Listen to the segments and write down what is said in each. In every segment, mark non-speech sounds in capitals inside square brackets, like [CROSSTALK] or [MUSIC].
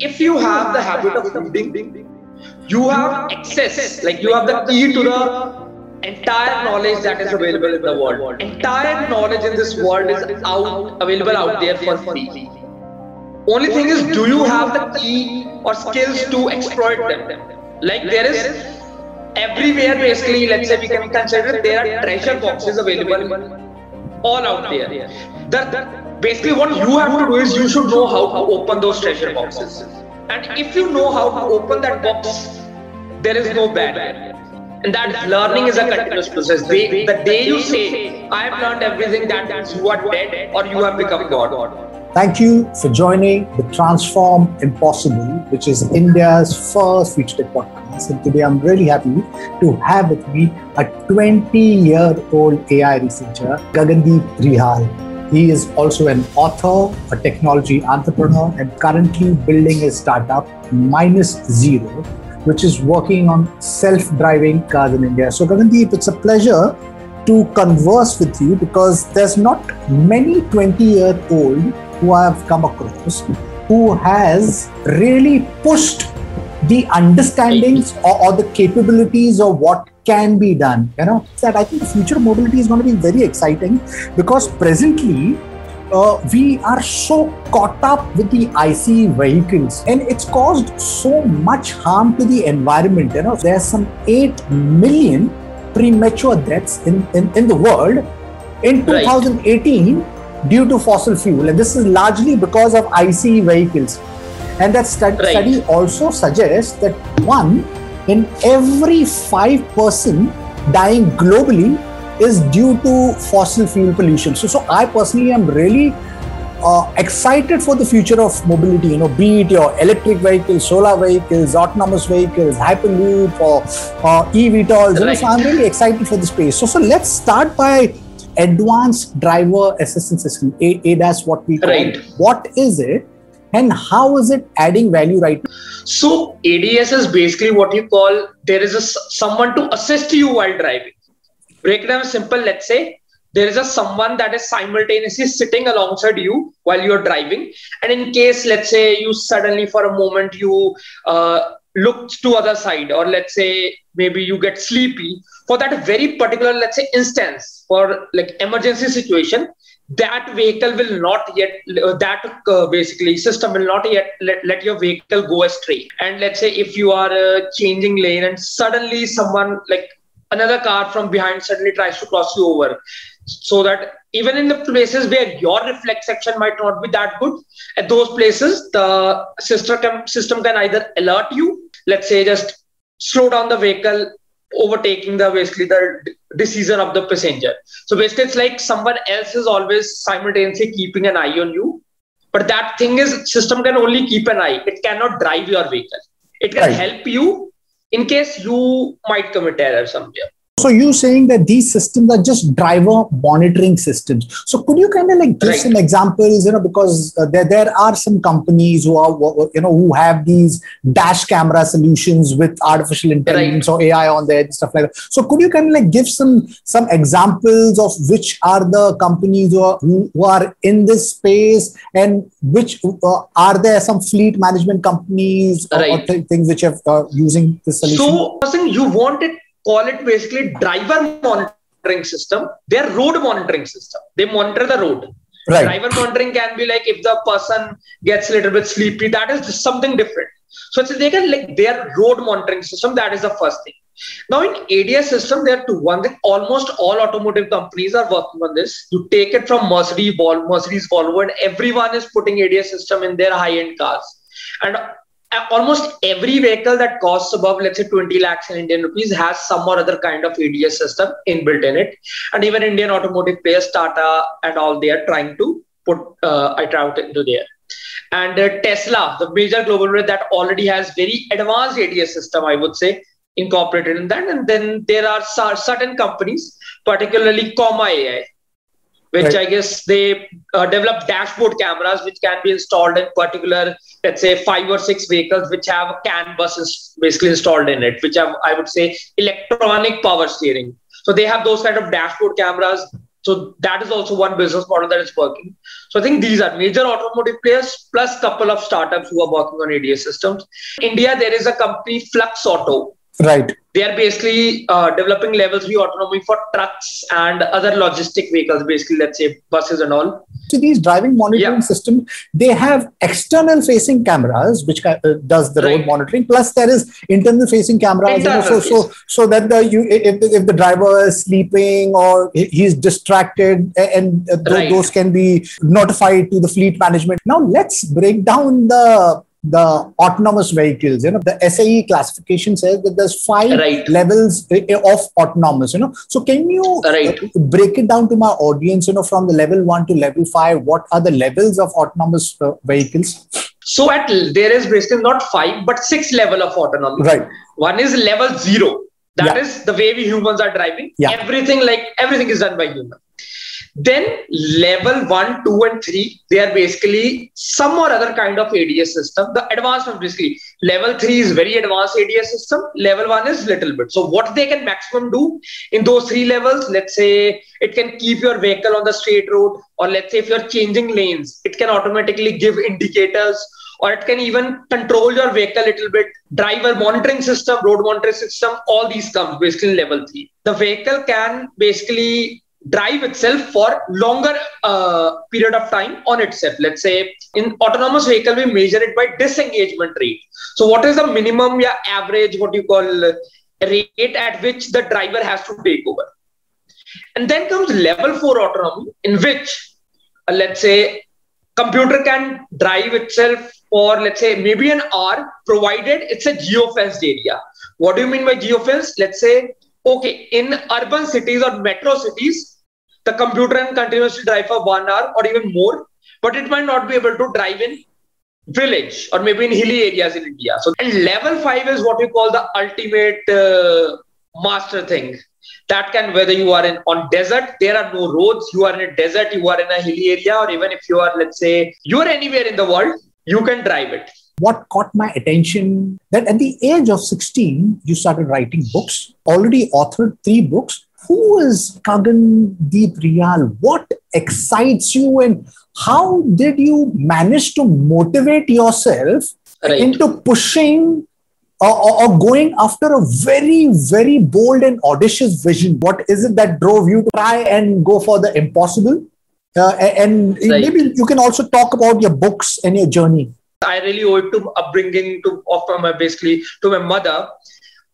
if you have the habit of reading, you have access, like you have the key to the entire knowledge that is available in the world. Entire knowledge in this world is out available out there for free. Only thing is, do you have the key or skills to exploit them? Like there is everywhere basically, let's say we can consider there are treasure boxes available all out there. The, basically what you have to do is you should know how to open those treasure boxes. And if you know how to open that box, there is no bad. And that learning is a continuous process. The day you say, I have learned everything, that means you are dead or you have become God. Thank you for joining the Transform Impossible, which is India's first future tech podcast. And today I'm really happy to have with me a 20 year old AI researcher, Gagandeep Reehal. He is also an author, a technology entrepreneur, and currently building a startup, Minus Zero, which is working on self-driving cars in India. So Gagandeep, it's a pleasure to converse with you because there's not many 20-year-old who I have come across who has really pushed the understandings or, or, the capabilities of what can be done. You know, that I think the future of mobility is going to be very exciting because presently uh, we are so caught up with the IC vehicles and it's caused so much harm to the environment. You know, there's some 8 million premature deaths in, in, in the world in 2018 right. due to fossil fuel. And this is largely because of IC vehicles. And that stud- right. study also suggests that one in every five person dying globally is due to fossil fuel pollution. So, so I personally am really uh, excited for the future of mobility. You know, be it your electric vehicles, solar vehicles, autonomous vehicles, hyperloop, or uh, eVTOLs. Right. You know, so I'm really excited for the space. So, so let's start by advanced driver assistance system ADAS. What we call right. What is it? And how is it adding value right now? so ads is basically what you call there is a someone to assist you while driving break it down simple let's say there is a someone that is simultaneously sitting alongside you while you're driving and in case let's say you suddenly for a moment you uh, look to other side or let's say maybe you get sleepy for that very particular let's say instance for like emergency situation that vehicle will not yet uh, that uh, basically system will not yet let, let your vehicle go astray. And let's say if you are uh, changing lane and suddenly someone like another car from behind suddenly tries to cross you over. So that even in the places where your reflex action might not be that good at those places the system can, system can either alert you let's say just slow down the vehicle overtaking the basically the decision of the passenger so basically it's like someone else is always simultaneously keeping an eye on you but that thing is system can only keep an eye it cannot drive your vehicle it can right. help you in case you might commit error somewhere. So you saying that these systems are just driver monitoring systems. So could you kind of like give right. some examples? You know, because uh, there there are some companies who are you know who have these dash camera solutions with artificial intelligence right. or AI on there and stuff like that. So could you kind of like give some some examples of which are the companies who are who, are in this space and which uh, are there some fleet management companies right. or, or th- things which are uh, using this solution? So, I think you want it call it basically driver monitoring system. They're road monitoring system. They monitor the road. Right. Driver monitoring can be like if the person gets a little bit sleepy, that is something different. So it's they can like their road monitoring system. That is the first thing. Now in ADS system, there are two. One that almost all automotive companies are working on this. You take it from Mercedes, Volvo, Mercedes, Volvo, and everyone is putting ADS system in their high-end cars. And almost every vehicle that costs above let's say 20 lakhs in indian rupees has some or other kind of ads system inbuilt in it. And even indian automotive players tata and all they are trying to put uh, it out into there. And uh, tesla the major global brand that already has very advanced ads system i would say incorporated in that. And then there are certain companies particularly comma ai which right. I guess they uh, develop dashboard cameras which can be installed in particular, let's say five or six vehicles which have CAN buses basically installed in it, which have I would say electronic power steering. So they have those kind of dashboard cameras So that is also one business model that is working. So I think these are major automotive players plus couple of startups who are working on ADS systems. India, there is a company Flux Auto. Right. They are basically uh, developing level three autonomy for trucks and other logistic vehicles, basically, let's say buses and all. So these driving monitoring yeah. systems, they have external facing cameras, which uh, does the road monitoring. Plus, there is internal facing cameras, internal you know, so so so that the you if, if the driver is sleeping or he's distracted, and th- right. those can be notified to the fleet management. Now let's break down the the autonomous vehicles you know the sae classification says that there's five right. levels eh, eh, of autonomous you know so can you right. Eh, break it down to my audience you know from the level 1 to level 5 what are the levels of autonomous uh, vehicles so at there is basically not 5 but 6 level of autonomy right one is level 0 That yeah. is the way we humans are driving yeah. everything like everything is done by human then level one, two, and three, they are basically some or other kind of ADS system. The advanced one basically level three is very advanced ADS system. Level one is little bit. So what they can maximum do in those three levels, let's say it can keep your vehicle on the straight road, or let's say if you're changing lanes, it can automatically give indicators or it can even control your vehicle a little bit. Driver monitoring system, road monitoring system, all these comes basically level three. The vehicle can basically drive itself for longer uh, period of time on itself. Let's say in autonomous vehicle we measure it by disengagement rate. So what is the minimum yeah average what you call rate at which the driver has to take over? And then comes level 4 autonomy in which uh, let's say computer can drive itself for let's say maybe an hour provided it's a geofenced area. What do you mean by geofence let's say okay, in urban cities or metro cities, the computer can continuously drive for one hour or even more, but it might not be able to drive in village or maybe in hilly areas in India. So, level five is what we call the ultimate uh, master thing. That can whether you are in on desert, there are no roads. You are in a desert, you are in a hilly area, or even if you are, let's say, you are anywhere in the world, you can drive it what caught my attention that at the age of 16 you started writing books already authored three books who is Gagandeep Reehal? What excites you and how did you manage to motivate yourself right. into pushing or, or, going after a very, very bold and audacious vision? What is it that drove you to try and go for the impossible? Uh, and right. maybe you can also talk about your books and your journey. I really owe it to upbringing to of my basically to my mother.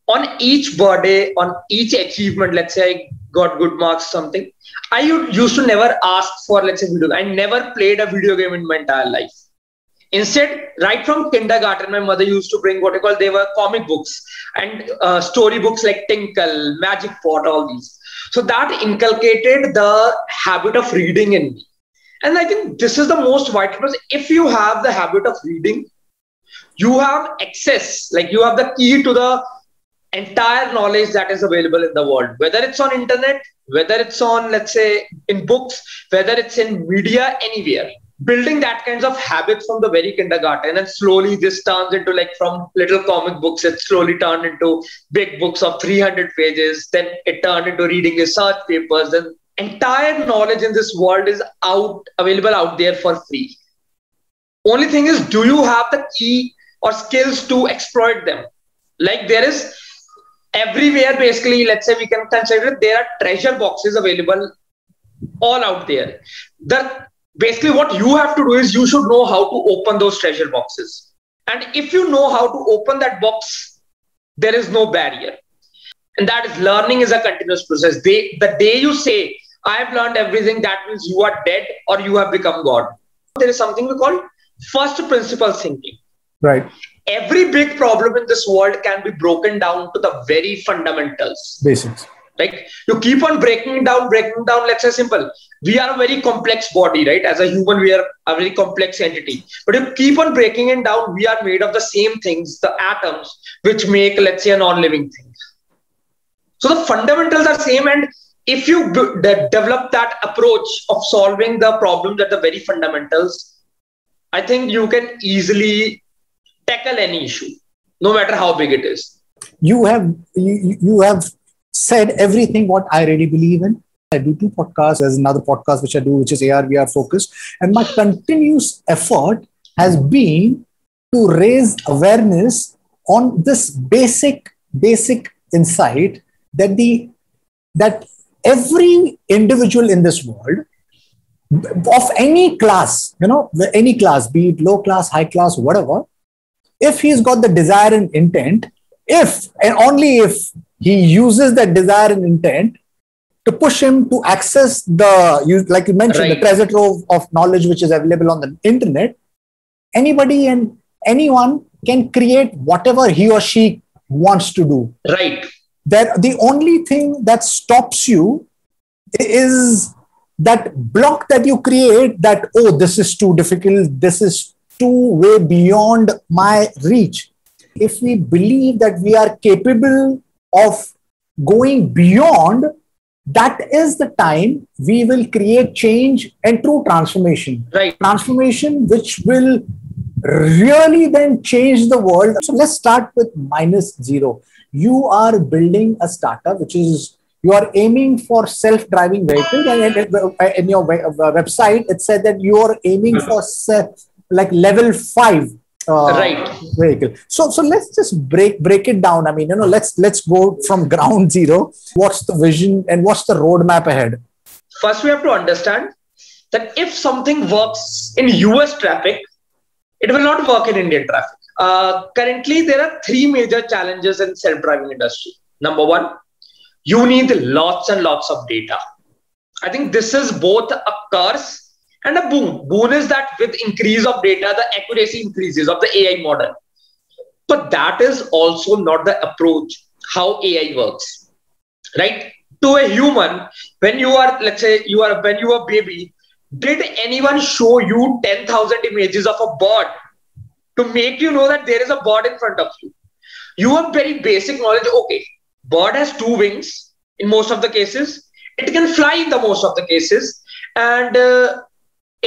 On each birthday, on each achievement, let's say I got good marks, something. I used to never ask for let's say video. I never played a video game in my entire life. Instead, right from kindergarten, my mother used to bring what I call they were comic books and uh, story books like Tinkle, Magic Pot, all these. So that inculcated the habit of reading in me. And I think this is the most vital because if you have the habit of reading, you have access, like you have the key to the entire knowledge that is available in the world, whether it's on internet, whether it's on, let's say, in books, whether it's in media, anywhere. Building that kinds of habits from the very kindergarten, and slowly this turns into like from little comic books, it slowly turned into big books of 300 pages. Then it turned into reading research papers, and entire knowledge in this world is out available out there for free only thing is do you have the key or skills to exploit them like there is everywhere basically let's say we can consider there are treasure boxes available all out there the basically what you have to do is you should know how to open those treasure boxes and if you know how to open that box there is no barrier and that is learning is a continuous process they, the day you say I've learned everything. That means you are dead or you have become God. There is something we call first principle thinking. Right. Every big problem in this world can be broken down to the very fundamentals. Basics. Like you keep on breaking down, breaking down. Let's say simple. We are a very complex body, right? As a human, we are a very complex entity. But you keep on breaking it down, we are made of the same things, the atoms, which make, let's say, a non-living thing. So the fundamentals are same, and if you de- develop that approach of solving the problems at the very fundamentals, I think you can easily tackle any issue, no matter how big it is. You have you, you have said everything what I really believe in. I do two podcasts. There's another podcast which I do, which is ARVR focused. And my continuous effort has been to raise awareness on this basic, basic insight that the that every individual in this world of any class, you know, any class, be it low class, high class, whatever, if he's got the desire and intent, if and only if he uses that desire and intent to push him to access the, like you mentioned, right. the treasure trove of knowledge which is available on the internet, anybody and anyone can create whatever he or she wants to do. Right. That the only thing that stops you is that block that you create that, oh, this is too difficult, this is too way beyond my reach. If we believe that we are capable of going beyond, that is the time we will create change and true transformation. Right. Transformation which will really then change the world. So let's start with minus zero. You are building a startup which is you are aiming for self-driving vehicles and in your uh, website it said that you are aiming for like level 5 uh, right. vehicle. So so let's just break break it down. I mean you know let's let's go from [LAUGHS] ground zero. What's the vision and what's the roadmap ahead? First we have to understand that if something works in us traffic it will not work in indian traffic. Uh, currently there are three major challenges in self-driving industry. Number one you need lots and lots of data. I think this is both a curse and a boon. Boon is that with increase of data, the accuracy increases of the AI model. But that is also not the approach how AI works, right? To a human, when you are, let's say, you are when you are baby, did anyone show you 10,000 images of a bird to make you know that there is a bird in front of you? You have very basic knowledge. Okay, bird has two wings in most of the cases. It can fly in the most of the cases, and uh,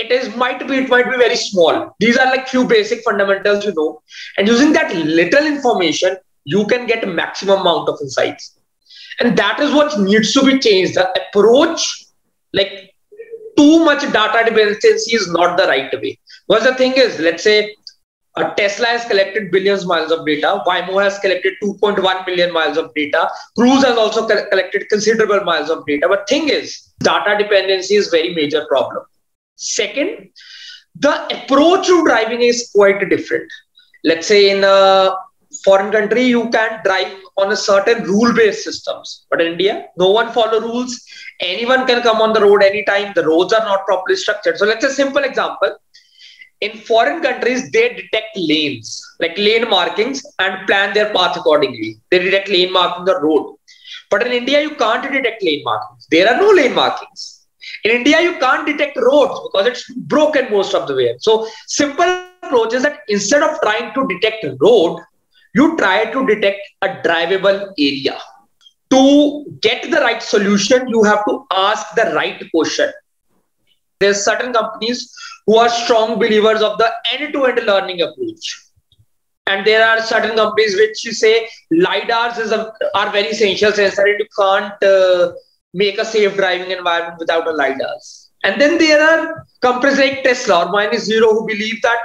it is might be it might be very small these are like few basic fundamentals you know and using that little information you can get maximum amount of insights and that is what needs to be changed the approach like too much data dependency is not the right way because the thing is let's say Tesla has collected billions miles of data. Waymo has collected 2.1 million miles of data. Cruise has also collected considerable miles of data. But thing is, data dependency is very major problem. Second, the approach to driving is quite different. Let's say in a foreign country, you can drive on a certain rule-based systems, but in India, no one follow rules. Anyone can come on the road anytime. The roads are not properly structured. So let's say simple example. In foreign countries, they detect lanes, like lane markings, and plan their path accordingly. They detect lane marking the road. But in India, you can't detect lane markings. There are no lane markings in India, you can't detect roads because it's broken most of the way. So simple approach is that instead of trying to detect road, you try to detect a drivable area. To get the right solution, you have to ask the right question. There's certain companies who are strong believers of the end-to-end learning approach. And there are certain companies which say LiDARs is a, are very essential sensor you can't uh, make a safe driving environment without a LiDARs. And then there are companies like Tesla or Minus Zero who believe that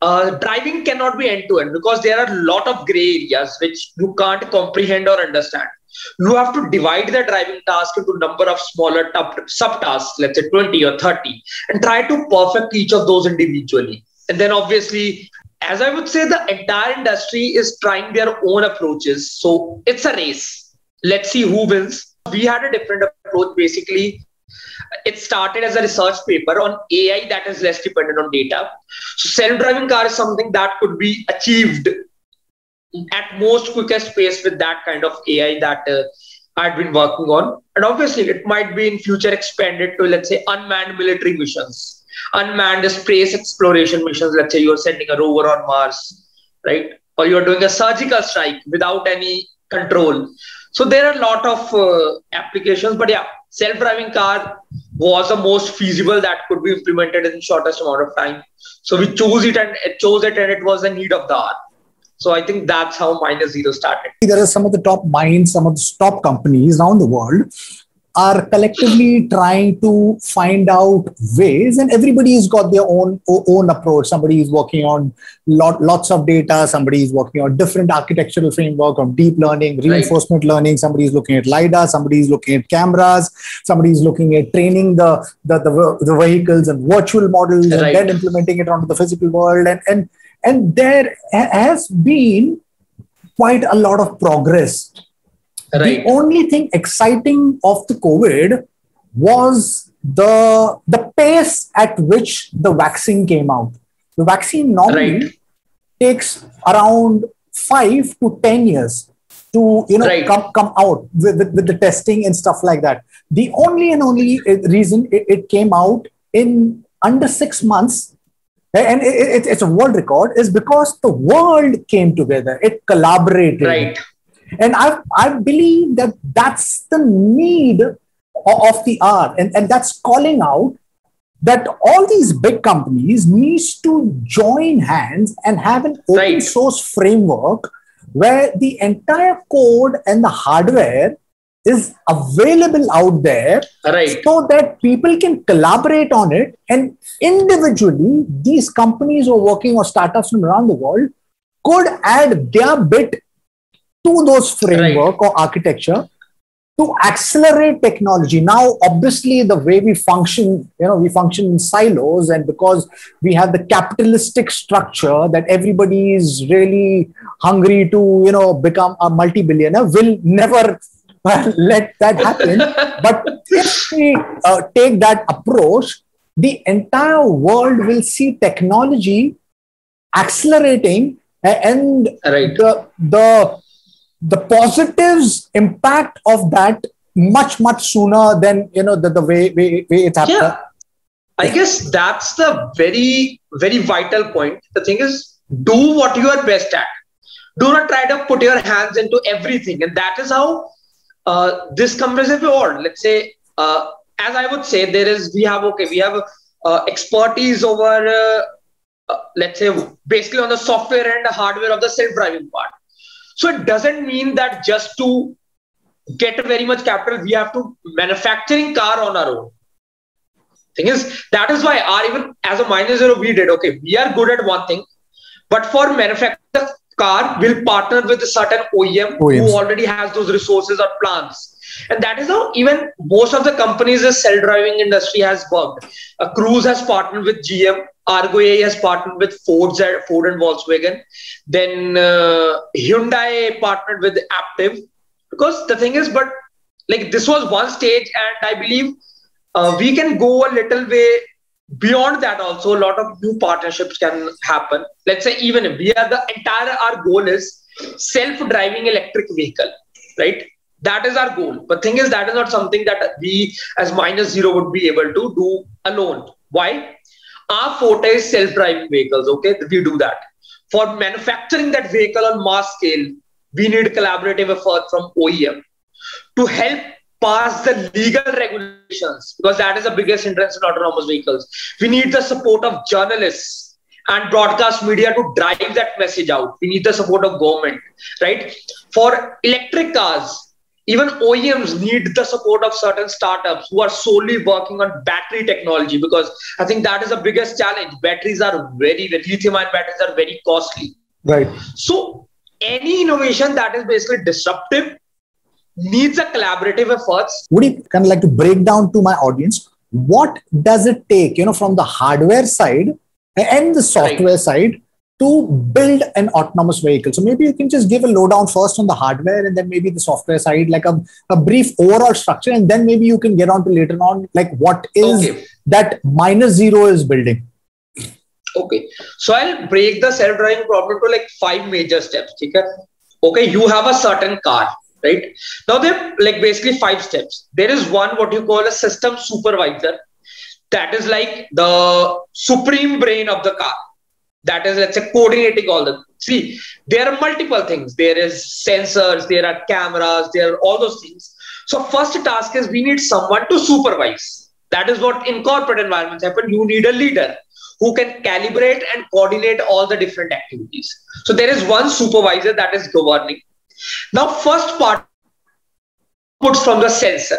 uh, driving cannot be end to end because there are a lot of gray areas which you can't comprehend or understand. You have to divide the driving task into number of smaller subtasks, let's say 20 or 30, and try to perfect each of those individually. And then obviously, as I would say, the entire industry is trying their own approaches. So it's a race. Let's see who wins we had a different approach. Basically, it started as a research paper on AI that is less dependent on data. So self-driving car is something that could be achieved at most quickest pace with that kind of AI that uh, I'd been working on. And obviously, it might be in future expanded to let's say unmanned military missions, unmanned space exploration missions. Let's say you're sending a rover on Mars, right? Or you're doing a surgical strike without any control. So there are a lot of uh, applications, but yeah, self-driving car was the most feasible that could be implemented in shortest amount of time. So we chose it and it chose it, and it was the need of the hour. So I think that's how Minus Zero started. There are some of the top minds, some of the top companies around the world are collectively trying to find out ways and everybody's got their own own approach somebody is working on lot, lots of data somebody is working on different architectural framework on deep learning reinforcement right. learning somebody is looking at lidar somebody is looking at cameras somebody is looking at training the the, the, the vehicles and virtual models right. and then implementing it onto the physical world and and and there has been quite a lot of progress Right. The only thing exciting of the COVID was the the pace at which the vaccine came out. The vaccine normally right. takes around five to ten years to you know right. come come out with, with, with, the testing and stuff like that. The only and only uh, reason it, it came out in under six months and it, it, it's a world record is because the world came together it collaborated right and I, I believe that that's the need of the hour. And, and that's calling out that all these big companies needs to join hands and have an open right. source framework where the entire code and the hardware is available out there right. so that people can collaborate on it and individually these companies who are working or startups from around the world could add their bit to those framework right. or architecture to accelerate technology now obviously the way we function you know we function in silos and because we have the capitalistic structure that everybody is really hungry to you know become a multi-billionaire will never [LAUGHS] let that happen but if we uh, take that approach the entire world will see technology accelerating and right. the the the positives impact of that much much sooner than you know the, the way, way, way it happened. Yeah. I guess that's the very very vital point. The thing is do what you are best at. Do not try to put your hands into everything. And that is how uh, this compressive or let's say uh, as i would say there is we have okay we have uh, expertise over uh, uh, let's say basically on the software and the hardware of the self-driving part so it doesn't mean that just to get very much capital, we have to manufacturing car on our own. Thing is, that is why our even as a minus zero, we did okay. We are good at one thing, but for manufacturing car, we'll partner with a certain OEM OEMs. who already has those resources or plans. And that is how even most of the companies in self-driving industry has worked. A Cruise has partnered with GM. Argo AI has partnered with Ford, Ford and Volkswagen. Then uh, Hyundai partnered with Aptiv. Because the thing is, but like this was one stage, and I believe uh, we can go a little way beyond that. Also, a lot of new partnerships can happen. Let's say even if we are the entire our goal is self-driving electric vehicle, right? That is our goal. But thing is, that is not something that we as minus zero would be able to do alone. Why? Our forte is self-driving vehicles. Okay, we do that. For manufacturing that vehicle on mass scale, we need collaborative effort from OEM to help pass the legal regulations because that is the biggest interest in autonomous vehicles. We need the support of journalists and broadcast media to drive that message out. We need the support of government, right? For electric cars, even OEMs need the support of certain startups who are solely working on battery technology because I think that is the biggest challenge. Batteries are very, very lithium ion batteries are very costly. Right. So any innovation that is basically disruptive needs a collaborative efforts. Would you kind of like to break down to my audience what does it take, you know, from the hardware side and the software right. side to build an autonomous vehicle. So maybe you can just give a lowdown first on the hardware and then maybe the software side, like a, a brief overall structure, and then maybe you can get on to later on, like what is okay. that minus zero is building. Okay. So I'll break the self-driving problem to like five major steps. Okay. Okay, you have a certain car, right? Now there like basically five steps. There is one what you call a system supervisor. That is like the supreme brain of the car that is let's say coordinating all the see there are multiple things. There is sensors there are cameras there are all those things. So first task is we need someone to supervise. That is what in corporate environments happen. You need a leader who can calibrate and coordinate all the different activities. So there is one supervisor that is governing. Now first part puts from the sensor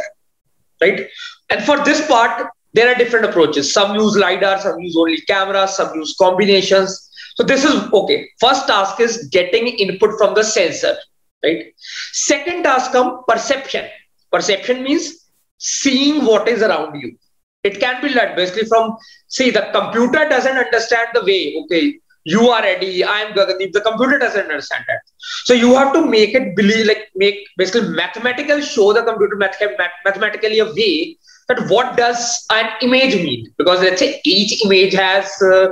right? And for this part, there are different approaches. Some use LiDAR, some use only cameras, some use combinations. So this is okay. First task is getting input from the sensor, right? Second task come perception. Perception means seeing what is around you. It can be led basically from see the computer doesn't understand the way. Okay, you are ready. I am Gagandeep. The computer doesn't understand that. So you have to make it believe, like make basically mathematical show the computer math- mathematically a way that what does an image mean? Because let's say each image has, uh,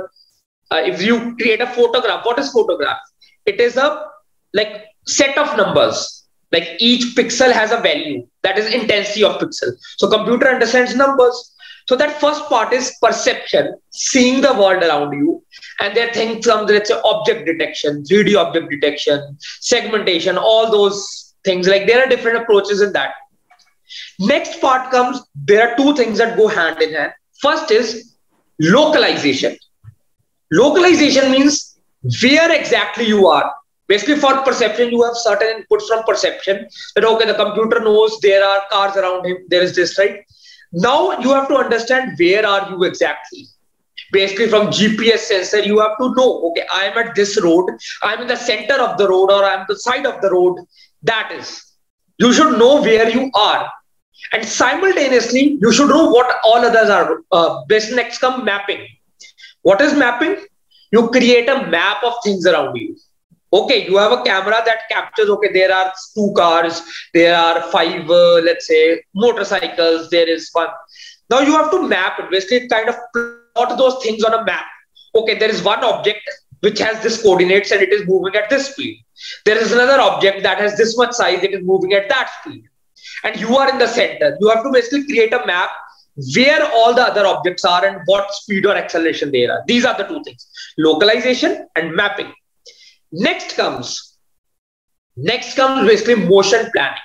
uh, if you create a photograph, what is photograph? It is a like set of numbers. Like each pixel has a value that is intensity of pixel. So computer understands numbers. So that first part is perception, seeing the world around you. And there are things from let's say object detection, 3D object detection, segmentation, all those things. Like there are different approaches in that. Next part comes, there are two things that go hand in hand. First is localization. Localization means where exactly you are. Basically, for perception, you have certain inputs from perception that, okay, the computer knows there are cars around him, there is this, right? Now you have to understand where are you exactly. Basically, from GPS sensor, you have to know, okay, I am at this road, I'm in the center of the road, or I'm the side of the road. That is, you should know where you are and simultaneously you should know what all others are uh, best next come mapping. What is mapping? You create a map of things around you. Okay you have a camera that captures okay there are two cars there are five uh, let's say motorcycles there is one. Now you have to map it. Basically kind of plot those things on a map. Okay there is one object which has this coordinates and it is moving at this speed. There is another object that has this much size it is moving at that speed and you are in the center. You have to basically create a map where all the other objects are and what speed or acceleration they are. These are the two things localization and mapping. Next comes, next comes basically motion planning.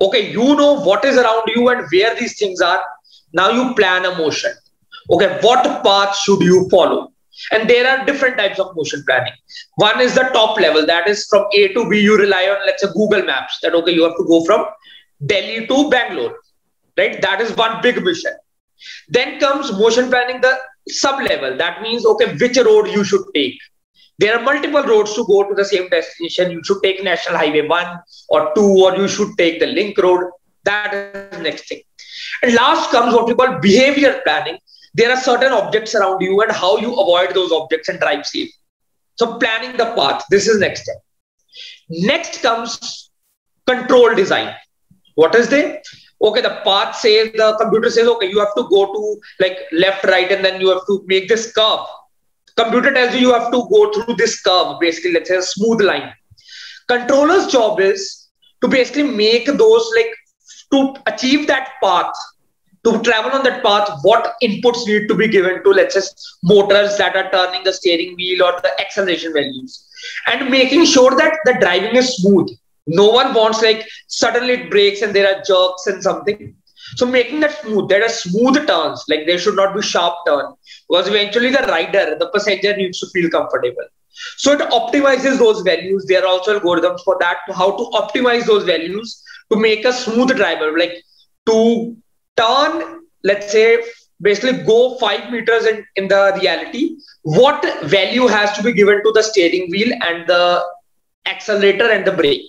Okay, you know what is around you and where these things are. Now you plan a motion. Okay, what path should you follow? And there are different types of motion planning. One is the top level, that is from A to B, you rely on, let's say, Google Maps, that okay, you have to go from Delhi to Bangalore, right? That is one big mission. Then comes motion planning, the sub level. That means, okay, which road you should take. There are multiple roads to go to the same destination. You should take National Highway 1 or 2, or you should take the link road. That is next thing. And last comes what we call behavior planning. There are certain objects around you and how you avoid those objects and drive safe. So planning the path. This is next step. Next comes control design what is there okay the path says the computer says okay you have to go to like left right and then you have to make this curve. Computer tells you you have to go through this curve basically let's say a smooth line. Controller's job is to basically make those like to achieve that path to travel on that path what inputs need to be given to let's say motors that are turning the steering wheel or the acceleration values. And making sure that the driving is smooth no one wants like suddenly it breaks and there are jerks and something. So making that smooth, there are smooth turns, like there should not be sharp turn because eventually the rider, the passenger needs to feel comfortable. So it optimizes those values. There are also algorithms for that, how to optimize those values to make a smooth driver, like to turn, let's say, basically go five meters in, in the reality, what value has to be given to the steering wheel and the accelerator and the brake.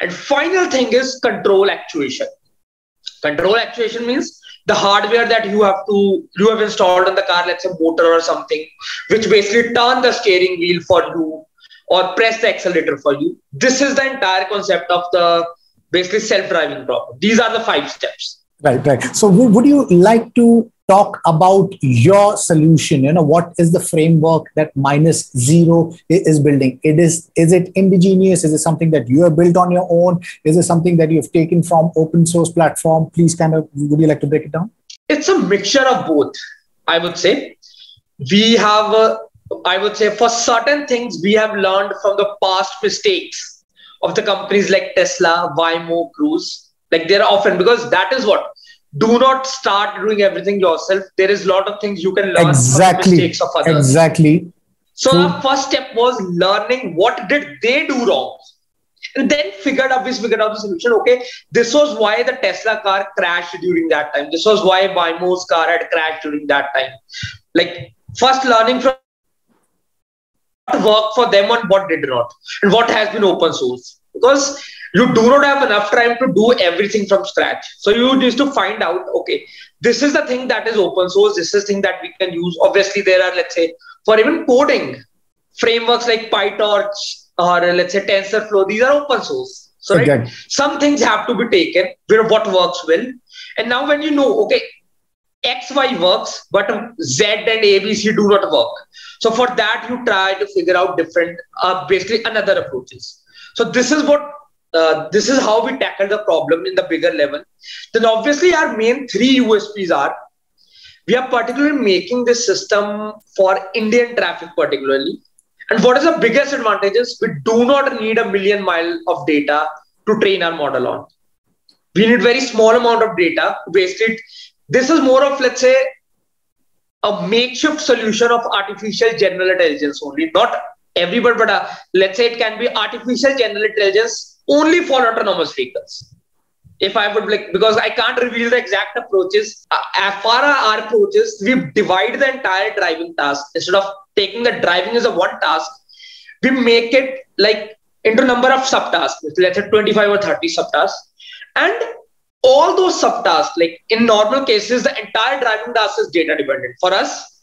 And final thing is control actuation. Control actuation means the hardware that you have to you have installed on the car, let's say motor or something, which basically turn the steering wheel for you or press the accelerator for you. This is the entire concept of the basically self-driving problem. These are the five steps. Right, right. So would you like to talk about your solution. You know what is the framework that minus zero is building? It is is it indigenous? Is it something that you have built on your own? Is it something that you've taken from open source platform? Please kind of would you like to break it down? It's a mixture of both i would say. We have uh, i would say for certain things we have learned from the past mistakes of the companies like tesla waymo cruise. Like they're often because that is what do not start doing everything yourself. There is a lot of things you can learn exactly. from mistakes of others. Exactly. So our first step was learning what did they do wrong, and then figured out this figured out the solution okay this was why the tesla car crashed during that time this was why Waymo's car had crashed during that time like first learning from what worked for them and what did not and what has been open source because you do not have enough time to do everything from scratch so you need to find out okay this is the thing that is open source this is thing that we can use obviously there are let's say for even coding frameworks like pytorch or let's say TensorFlow, these are open source. So right, some things have to be taken where what works well. And now when you know, okay, X, Y works, but Z and ABC do not work. So for that, you try to figure out different, uh, basically another approaches. So this is what, uh, this is how we tackle the problem in the bigger level. Then obviously our main three USPs are, we are particularly making this system for Indian traffic particularly. And what is the biggest advantage is we do not need a million mile of data to train our model on. We need very small amount of data to waste it. This is more of, let's say, a makeshift solution of artificial general intelligence only. Not everybody, but uh, let's say it can be artificial general intelligence only for autonomous vehicles. If I would like, because I can't reveal the exact approaches. Uh, as far as our approaches, we divide the entire driving task instead of taking the driving as a one task, we make it like into number of subtasks, let's say 25 or 30 subtasks. And all those subtasks, like in normal cases, the entire driving task is data dependent. For us,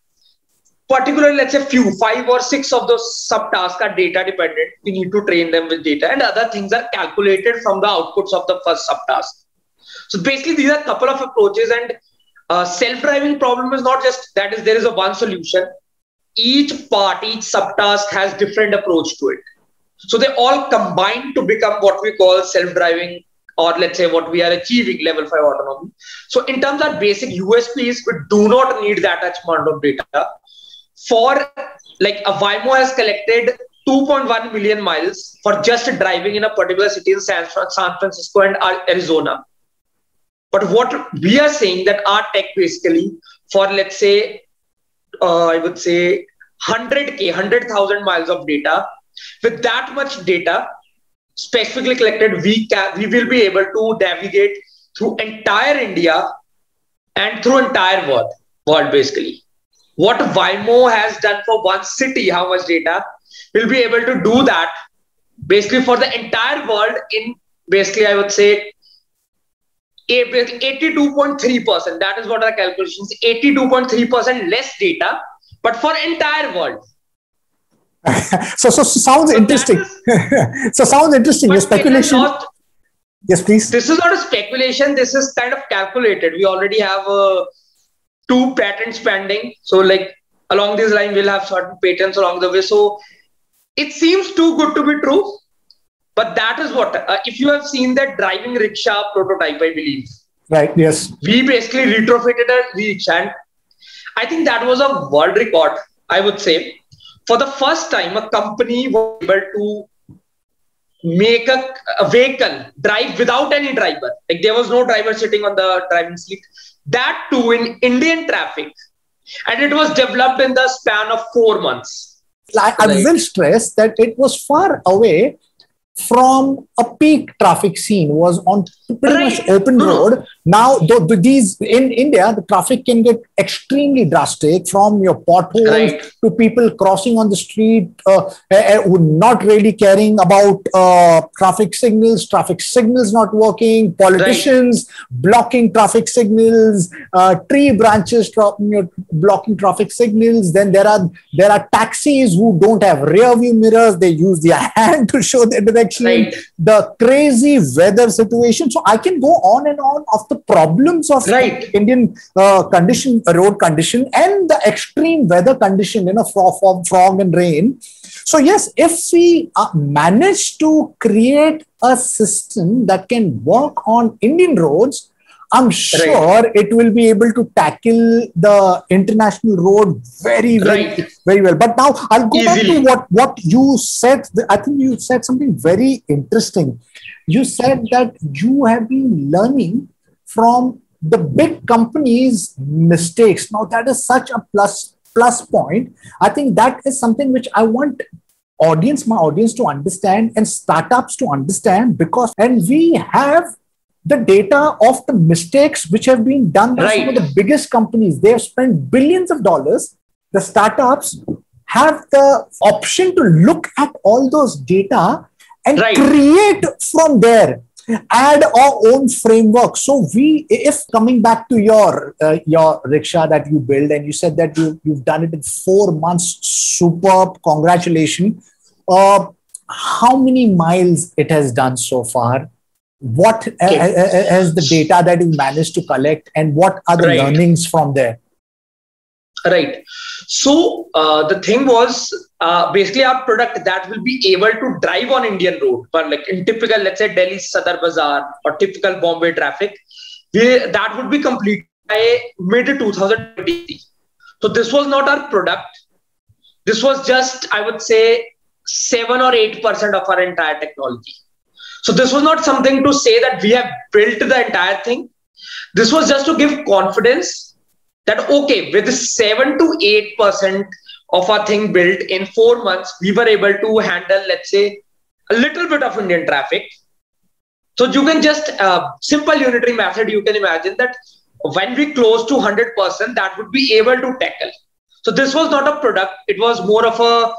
particularly, let's say few, five or six of those subtasks are data dependent. We need to train them with data, and other things are calculated from the outputs of the first subtask. So basically, these are a couple of approaches, and uh, self-driving problem is not just that is there is a one solution each part, each subtask has different approach to it. So they all combine to become what we call self-driving or let's say what we are achieving level 5 autonomy. So in terms of basic USPs, we do not need that much amount of data. For like a Waymo has collected 2.1 million miles for just driving in a particular city in San, San Francisco and Arizona. But what we are saying that our tech basically for let's say uh, I would say 100k, 100,000 miles of data. With that much data specifically collected, we can we will be able to navigate through entire India and through entire world, world basically. What Waymo has done for one city, how much data, we'll be able to do that basically for the entire world in basically I would say 82.3%. That is what our calculations 82.3% less data, but for entire world. [LAUGHS] so, so, so sounds so interesting. Is, [LAUGHS] so sounds interesting. Your speculation. Not, yes, please. This is not a speculation. This is kind of calculated. We already have uh, two patents pending. So, like along this line, we'll have certain patents along the way. So, it seems too good to be true. But that is what, uh, if you have seen that driving rickshaw prototype, I believe. Right, yes. We basically retrofitted a rickshaw. And I think that was a world record, I would say. For the first time, a company was able to make a, a vehicle drive without any driver. Like there was no driver sitting on the driving seat. That too in Indian traffic. And it was developed in the span of four months. I, I will stress that it was far away from a peak traffic scene was on pretty right. much open road now though these in india the traffic can get extremely drastic from your potholes right. to people crossing on the street uh, uh, not really caring about uh, traffic signals traffic signals not working politicians right. blocking traffic signals uh, tree branches tra- you know, blocking traffic signals then there are there are taxis who don't have rear view mirrors they use their [LAUGHS] hand to show their direction right. the crazy weather situation. So I can go on and on of the problems of right. Indian uh, condition, road condition, and the extreme weather condition, you know, for fog and rain. So yes, if we uh, manage to create a system that can work on Indian roads, I'm sure right. it will be able to tackle the international road very, very, right. very well. But now I'll go Easily. back to what, what you said. I think you said something very interesting. You said that you have been learning from the big companies' mistakes. Now, that is such a plus plus point. I think that is something which I want audience, my audience to understand and startups to understand because, and we have the data of the mistakes which have been done by right. some of the biggest companies. They have spent billions of dollars. The startups have the option to look at all those data and right. create from there add our own framework so we if coming back to your uh, your rickshaw that you build and you said that you you've done it in 4 months superb congratulations uh, how many miles it has done so far what okay. has the data that you managed to collect and what are the right. learnings from there right. So uh, the thing was uh, basically our product that will be able to drive on indian road but like in typical let's say delhi sadar bazaar or typical bombay traffic we, that would be complete by mid 2020 so this was not our product. This was just i would say 7 or 8% of our entire technology. So this was not something to say that we have built the entire thing. This was just to give confidence that okay, with seven to eight percent of our thing built in four months, we were able to handle, let's say, a little bit of Indian traffic. So you can just uh, simple unitary method. You can imagine that when we close to hundred percent, that would be able to tackle. So this was not a product; it was more of a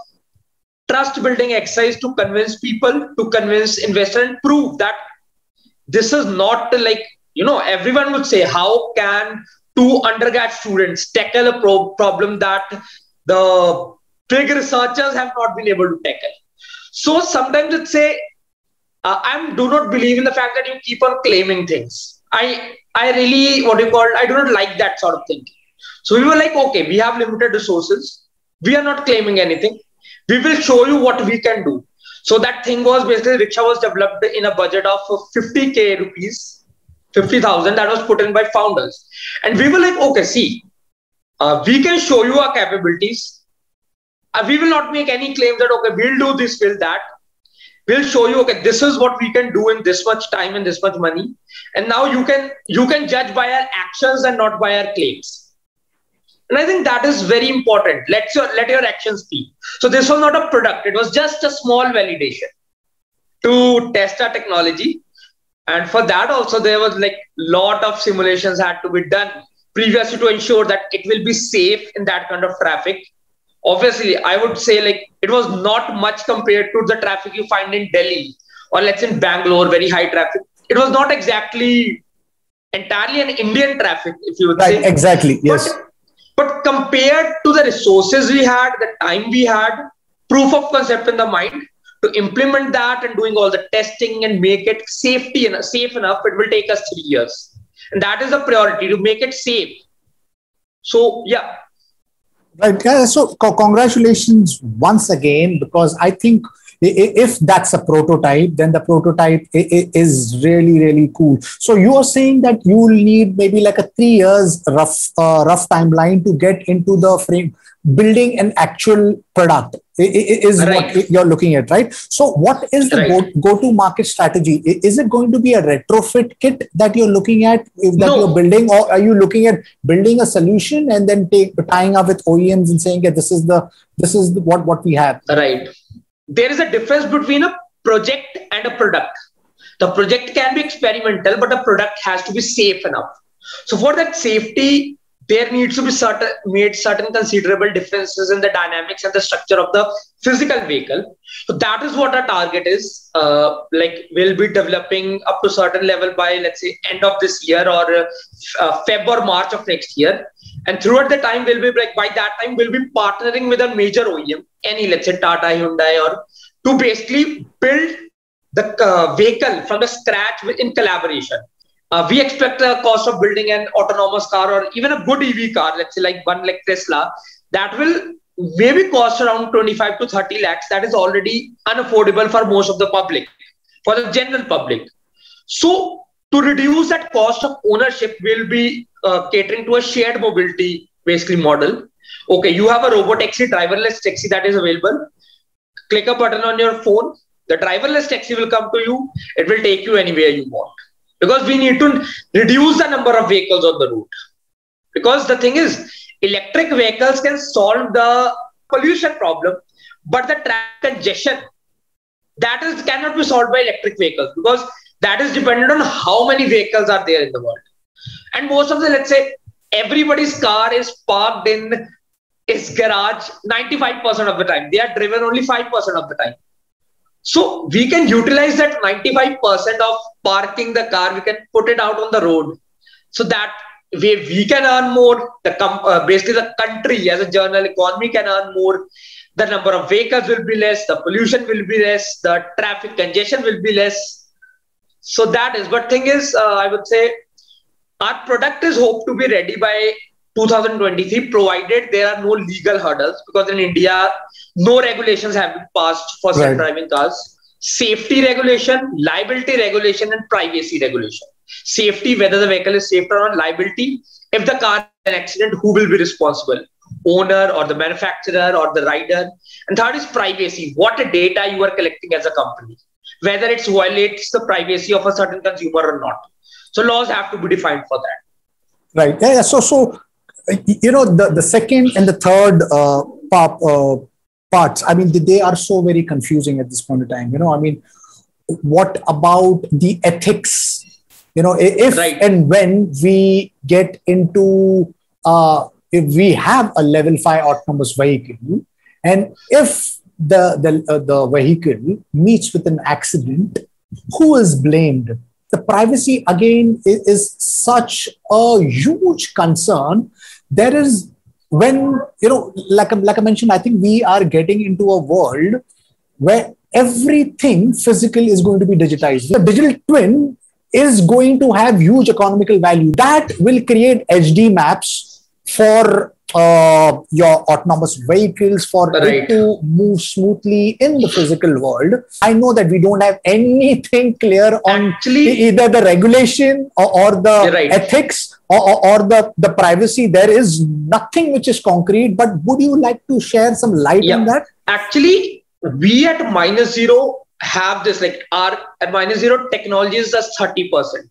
trust building exercise to convince people to convince investor and prove that this is not like you know everyone would say how can two undergrad students tackle a pro- problem that the big researchers have not been able to tackle. So sometimes it's say uh, i do not believe in the fact that you keep on claiming things. I i really what you call i do not like that sort of thing. So we were like okay we have limited resources. We are not claiming anything. We will show you what we can do. So that thing was basically Rickshaw was developed in a budget of 50k rupees, 50,000 that was put in by founders. And we were like, okay, see, uh, we can show you our capabilities. Uh, we will not make any claim that, okay, we'll do this, we'll that. We'll show you, okay, this is what we can do in this much time and this much money. And now you can you can judge by our actions and not by our claims. And I think that is very important. Let your let your actions speak. So this was not a product; it was just a small validation to test our technology. And for that also, there was like lot of simulations had to be done previously to ensure that it will be safe in that kind of traffic. Obviously, I would say like it was not much compared to the traffic you find in Delhi or let's say in Bangalore, very high traffic. It was not exactly entirely an Indian traffic, if you would right, say. Exactly. Yes. But but compared to the resources we had, the time we had, proof of concept in the mind, to implement that and doing all the testing and make it safety and safe enough, it will take us three years. And that is a priority to make it safe. So yeah. Right. So congratulations once again, because I think if that's a prototype then the prototype is really really cool so you are saying that you will need maybe like a three years rough uh, rough timeline to get into the frame building an actual product is right. what you're looking at right so what is the right. go, to market strategy is it going to be a retrofit kit that you're looking at that no. you're building or are you looking at building a solution and then take tying up with oems and saying yeah, this is the this is the, what what we have right there is a difference between a project and a product. The project can be experimental, but the product has to be safe enough. So for that safety, there needs to be certain made certain considerable differences in the dynamics and the structure of the physical vehicle. So that is what our target is. Uh, like we'll be developing up to certain level by let's say end of this year or uh, Feb or March of next year. And throughout the time, we'll be like by that time we'll be partnering with a major OEM, any let's say Tata, Hyundai, or to basically build the uh, vehicle from the scratch in collaboration. Uh, we expect the cost of building an autonomous car or even a good EV car, let's say like one like Tesla, that will maybe cost around 25 to 30 lakhs. That is already unaffordable for most of the public, for the general public. So to reduce that cost of ownership, we'll be uh, catering to a shared mobility basically model. Okay, you have a robot taxi, driverless taxi that is available. Click a button on your phone. The driverless taxi will come to you. It will take you anywhere you want. Because we need to reduce the number of vehicles on the route. Because the thing is, electric vehicles can solve the pollution problem, but the traffic congestion that is cannot be solved by electric vehicles because that is dependent on how many vehicles are there in the world and most of the let's say everybody's car is parked in his garage 95% of the time. They are driven only 5% of the time. So we can utilize that 95% of parking the car. We can put it out on the road so that we, we can earn more the uh, basically the country as a general economy can earn more. The number of vehicles will be less, the pollution will be less, the traffic congestion will be less. So that is, but thing is, uh, I would say our product is hoped to be ready by 2023, provided there are no legal hurdles, because in India, no regulations have been passed for self-driving cars. Safety regulation, liability regulation, and privacy regulation. Safety, whether the vehicle is safe or not, liability. If the car an accident, who will be responsible? owner or the manufacturer or the rider. And third is privacy. What data you are collecting as a company, whether it violates the privacy of a certain consumer or not. So laws have to be defined for that. Right. Yeah. So, so you know, the, the second and the third uh, part, uh, parts, I mean, they are so very confusing at this point in time. You know, I mean, what about the ethics? You know, if right. and when we get into uh, if we have a level 5 autonomous vehicle and if the the, uh, the vehicle meets with an accident who is blamed the privacy again is, is such a huge concern. There is when you know like, like i mentioned i think we are getting into a world where everything physical is going to be digitized. The digital twin is going to have huge economical value. That will create hd maps for uh, your autonomous vehicles for right. it to move smoothly in the physical world. I know that we don't have anything clear on Actually, either the regulation or, or the right. ethics or, or, or, the, the privacy. There is nothing which is concrete, but would you like to share some light yeah. on that? Actually, we at minus zero have this like our at minus zero technology is just 30%.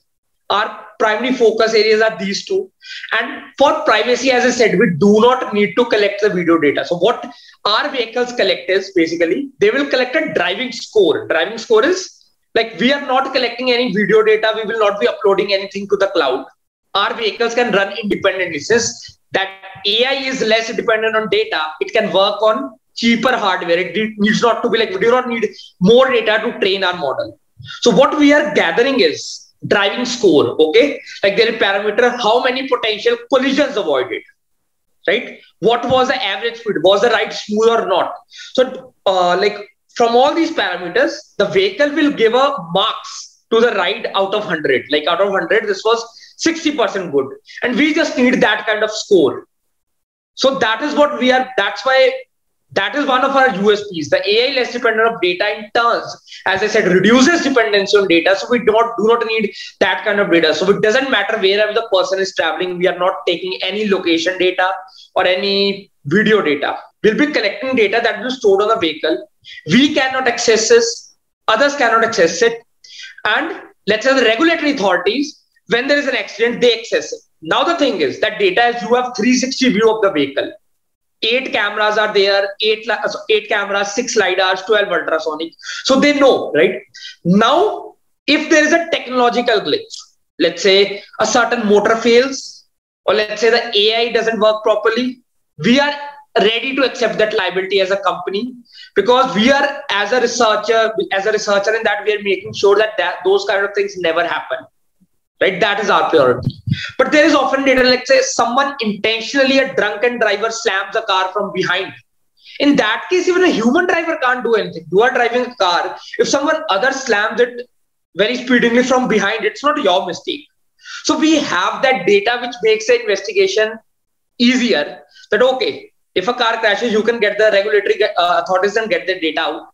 Our primary focus areas are these two. And for privacy, as I said, we do not need to collect the video data. So what our vehicles collect is basically they will collect a driving score. Driving score is like we are not collecting any video data. We will not be uploading anything to the cloud. Our vehicles can run independently. Since that AI is less dependent on data, it can work on cheaper hardware. It needs not to be like we do not need more data to train our model. So what we are gathering is driving score okay? Like there is parameter how many potential collisions avoided right? What was the average speed? Was the ride smooth or not? So uh, like from all these parameters the vehicle will give a marks to the ride out of 100 like out of 100 this was 60% good. And we just need that kind of score. So that is what we are that's why that is one of our USPs. The AI less dependent of data in turns, as I said, reduces dependency on data. So we don't do not need that kind of data. So it doesn't matter wherever the person is traveling. We are not taking any location data or any video data. We'll be collecting data that will be stored on the vehicle. We cannot access this. Others cannot access it. And let's say the regulatory authorities, when there is an accident, they access it. Now the thing is that data is you have 360 view of the vehicle eight cameras are there, eight, eight cameras, six lidars, 12 ultrasonic. So they know, right? Now, if there is a technological glitch, let's say a certain motor fails, or let's say the AI doesn't work properly, we are ready to accept that liability as a company because we are as a researcher as a researcher in that we are making sure that, that those kind of things never happen right? That is our priority. But there is often data, like say someone intentionally, a drunken driver slams a car from behind. In that case, even a human driver can't do anything. You are driving a car. If someone other slams it very speedily from behind, it's not your mistake. So we have that data which makes the investigation easier. That okay, if a car crashes, you can get the regulatory uh, authorities and get the data out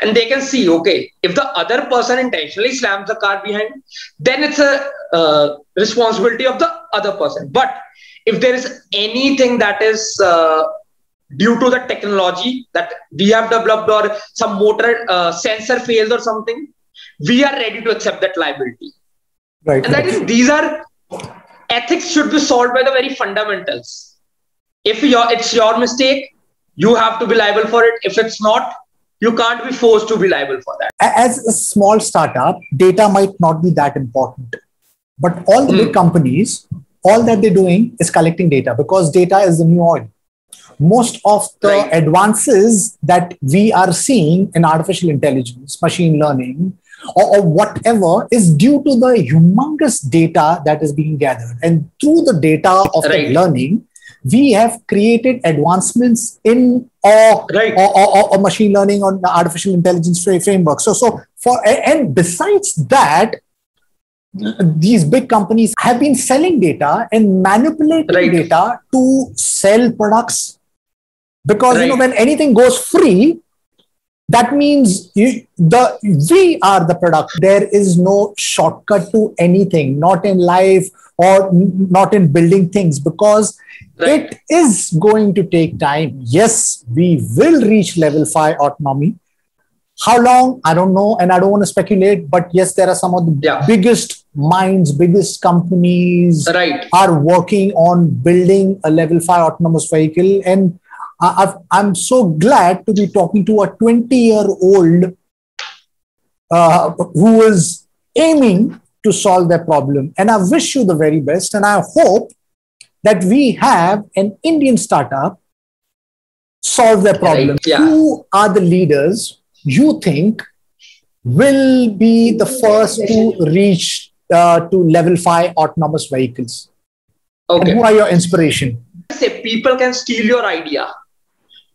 and they can see okay if the other person intentionally slams the car behind then it's a uh, responsibility of the other person. But if there is anything that is uh, due to the technology that we have developed or some motor uh, sensor fails or something we are ready to accept that liability. Right and that is these are ethics should be solved by the very fundamentals. If your it's your mistake you have to be liable for it. If it's not, you can't be forced to be liable for that. As a small startup, data might not be that important. But all the mm. big companies, all that they're doing is collecting data because data is the new oil. Most of the right. advances that we are seeing in artificial intelligence, machine learning, or, or, whatever is due to the humongous data that is being gathered. And through the data of right. the learning, we have created advancements in or, right. or, or, or, machine learning on the artificial intelligence framework. So, so for and besides that, these big companies have been selling data and manipulating right. data to sell products because right. you know when anything goes free that means you, the we are the product there is no shortcut to anything not in life or not in building things because right. it is going to take time yes we will reach level 5 autonomy how long i don't know and i don't want to speculate but yes there are some of the yeah. biggest minds biggest companies right. are working on building a level 5 autonomous vehicle and i am so glad to be talking to a 20 year old uh, who is aiming to solve their problem. And i wish you the very best. And i hope that we have an indian startup solve their problem. right. yeah. who are the leaders you think will be the first to reach uh, to level 5 autonomous vehicles? Okay. and who are your inspiration? Say people can steal your idea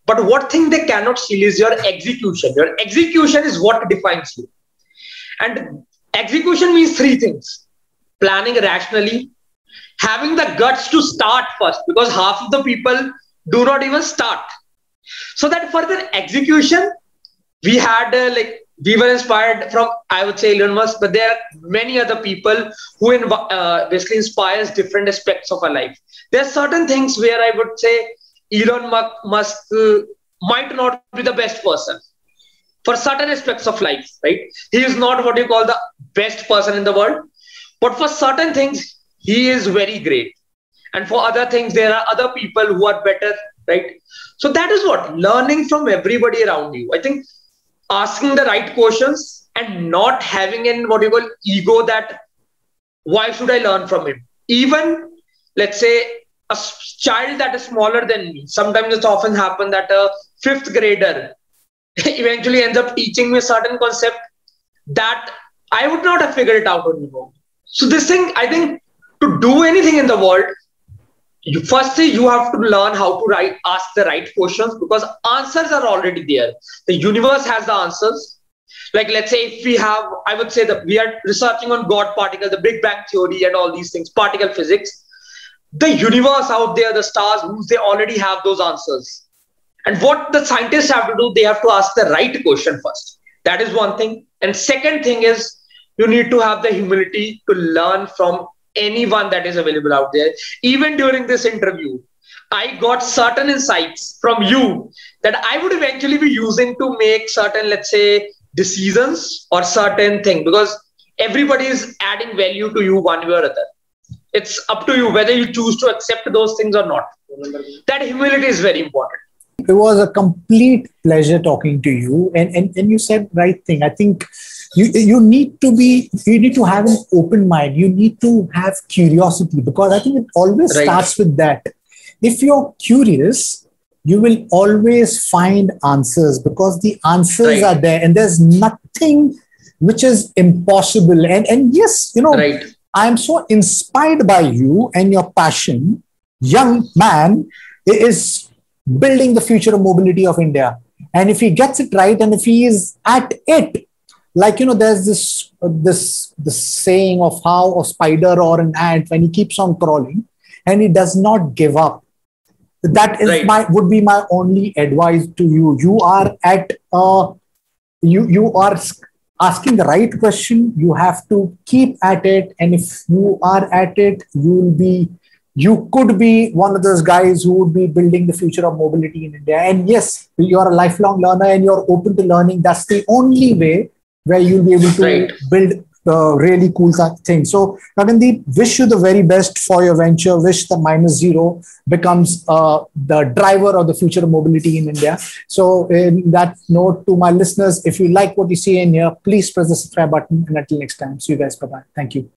but what thing they cannot steal is your execution. Your execution is what defines you. And execution means three things. Planning rationally having the guts to start first because half of the people do not even start. So that further execution we had uh, like we were inspired from I would say Elon Musk, but there are many other people who inv- uh, basically inspires different aspects of our life. There are certain things where I would say Elon Musk uh, might not be the best person for certain aspects of life, right? He is not what you call the best person in the world, but for certain things he is very great, and for other things there are other people who are better, right? So that is what learning from everybody around you. I think asking the right questions and not having an what you call ego that why should I learn from him? Even let's say a child that is smaller than me. Sometimes it's often happen that a fifth grader [LAUGHS] eventually ends up teaching me a certain concept that I would not have figured it out on my own. So this thing, I think, to do anything in the world, you firstly you have to learn how to write ask the right questions because answers are already there the universe has the answers like let's say if we have i would say that we are researching on god particle the big bang theory and all these things particle physics the universe out there the stars they already have those answers and what the scientists have to do they have to ask the right question first that is one thing and second thing is you need to have the humility to learn from anyone that is available out there. Even during this interview, I got certain insights from you that I would eventually be using to make certain, let's say, decisions or certain thing because everybody is adding value to you one way or other. It's up to you whether you choose to accept those things or not. That humility is very important. It was a complete pleasure talking to you. And, and, and you said right thing. I think you you need to be you need to have an open mind you need to have curiosity because i think it always right. starts with that if you're curious you will always find answers because the answers right. are there and there's nothing which is impossible and and yes you know right. I am so inspired by you and your passion young man is building the future of mobility of india and if he gets it right and if he is at it like you know there's this uh, this this saying of how a spider or an ant when he keeps on crawling and he does not give up that is right. my would be my only advice to you you are at uh you you are asking the right question you have to keep at it. And if you are at it you will be you could be one of those guys who would be building the future of mobility in india. And yes you're a lifelong learner and you're open to learning. That's the only way where you'll be able to right. build uh, really cool thing. So, Gagandeep, wish you the very best for your venture. Wish the minus zero becomes uh, the driver of the future of mobility in India. So, in that note, to my listeners, if you like what you see in here, please press the subscribe button. And until next time, see you guys. Bye bye. Thank you.